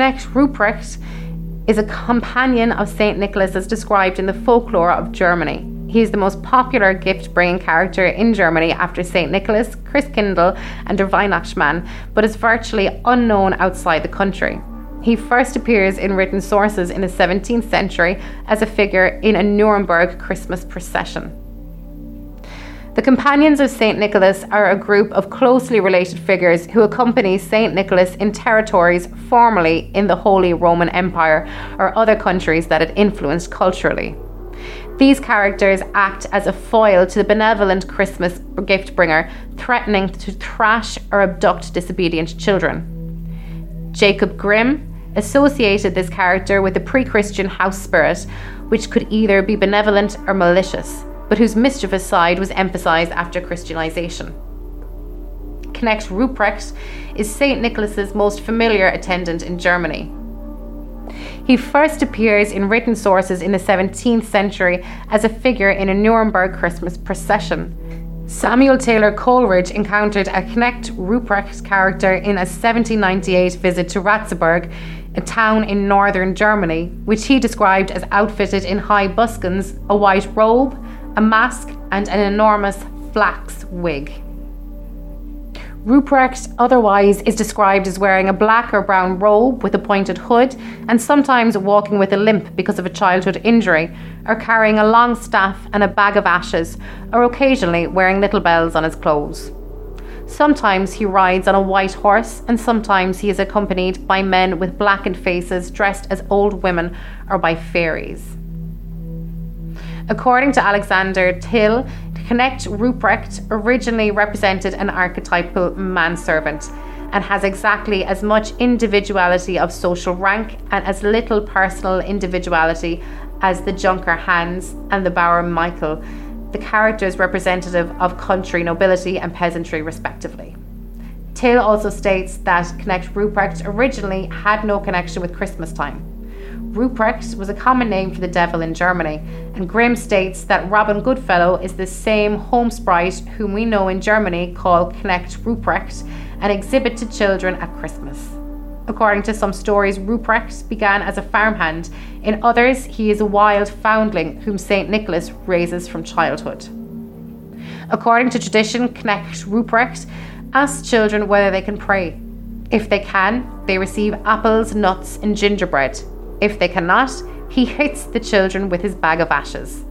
Knecht Ruprecht is a companion of St. Nicholas as described in the folklore of Germany. He is the most popular gift bringing character in Germany after St. Nicholas, Christkindl, and der Weihnachtsmann, but is virtually unknown outside the country. He first appears in written sources in the 17th century as a figure in a Nuremberg Christmas procession. The Companions of St. Nicholas are a group of closely related figures who accompany St. Nicholas in territories formerly in the Holy Roman Empire or other countries that it influenced culturally. These characters act as a foil to the benevolent Christmas gift bringer, threatening to thrash or abduct disobedient children. Jacob Grimm associated this character with the pre Christian house spirit, which could either be benevolent or malicious, but whose mischievous side was emphasized after Christianization. Knecht Ruprecht is St. Nicholas's most familiar attendant in Germany. He first appears in written sources in the 17th century as a figure in a Nuremberg Christmas procession. Samuel Taylor Coleridge encountered a Knecht Ruprecht character in a 1798 visit to Ratzeburg, a town in northern Germany, which he described as outfitted in high buskins, a white robe, a mask, and an enormous flax wig. Ruprecht otherwise is described as wearing a black or brown robe with a pointed hood and sometimes walking with a limp because of a childhood injury, or carrying a long staff and a bag of ashes, or occasionally wearing little bells on his clothes. Sometimes he rides on a white horse, and sometimes he is accompanied by men with blackened faces dressed as old women or by fairies. According to Alexander Till, Knecht Ruprecht originally represented an archetypal manservant and has exactly as much individuality of social rank and as little personal individuality as the Junker Hans and the Bauer Michael, the characters representative of country nobility and peasantry, respectively. Till also states that Knecht Ruprecht originally had no connection with Christmas time. Ruprecht was a common name for the devil in Germany, and Grimm states that Robin Goodfellow is the same home sprite whom we know in Germany called Knecht Ruprecht and exhibit to children at Christmas. According to some stories, Ruprecht began as a farmhand. In others, he is a wild foundling whom St. Nicholas raises from childhood. According to tradition, Knecht Ruprecht asks children whether they can pray. If they can, they receive apples, nuts, and gingerbread. If they cannot, he hits the children with his bag of ashes.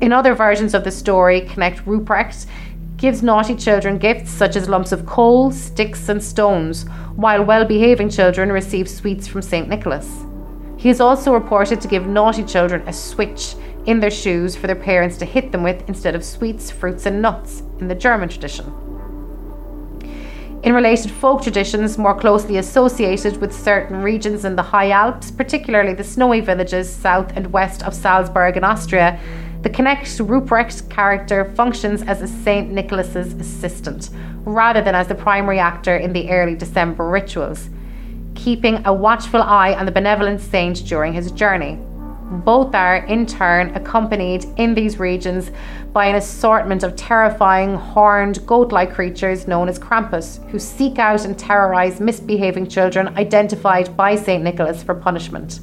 In other versions of the story, Knecht Ruprecht gives naughty children gifts such as lumps of coal, sticks, and stones, while well behaving children receive sweets from St. Nicholas. He is also reported to give naughty children a switch in their shoes for their parents to hit them with instead of sweets, fruits, and nuts in the German tradition. In related folk traditions more closely associated with certain regions in the High Alps, particularly the snowy villages south and west of Salzburg in Austria, the Knecht Ruprecht character functions as a St. Nicholas's assistant, rather than as the primary actor in the early December rituals, keeping a watchful eye on the benevolent saint during his journey. Both are, in turn, accompanied in these regions by an assortment of terrifying, horned, goat like creatures known as Krampus, who seek out and terrorize misbehaving children identified by St. Nicholas for punishment.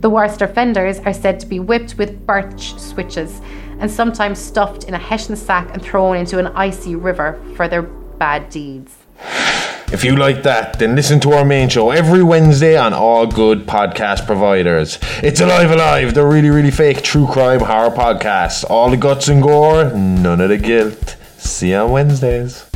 The worst offenders are said to be whipped with birch switches and sometimes stuffed in a hessian sack and thrown into an icy river for their bad deeds. If you like that, then listen to our main show every Wednesday on all good podcast providers. It's Alive Alive, the really, really fake true crime horror podcast. All the guts and gore, none of the guilt. See you on Wednesdays.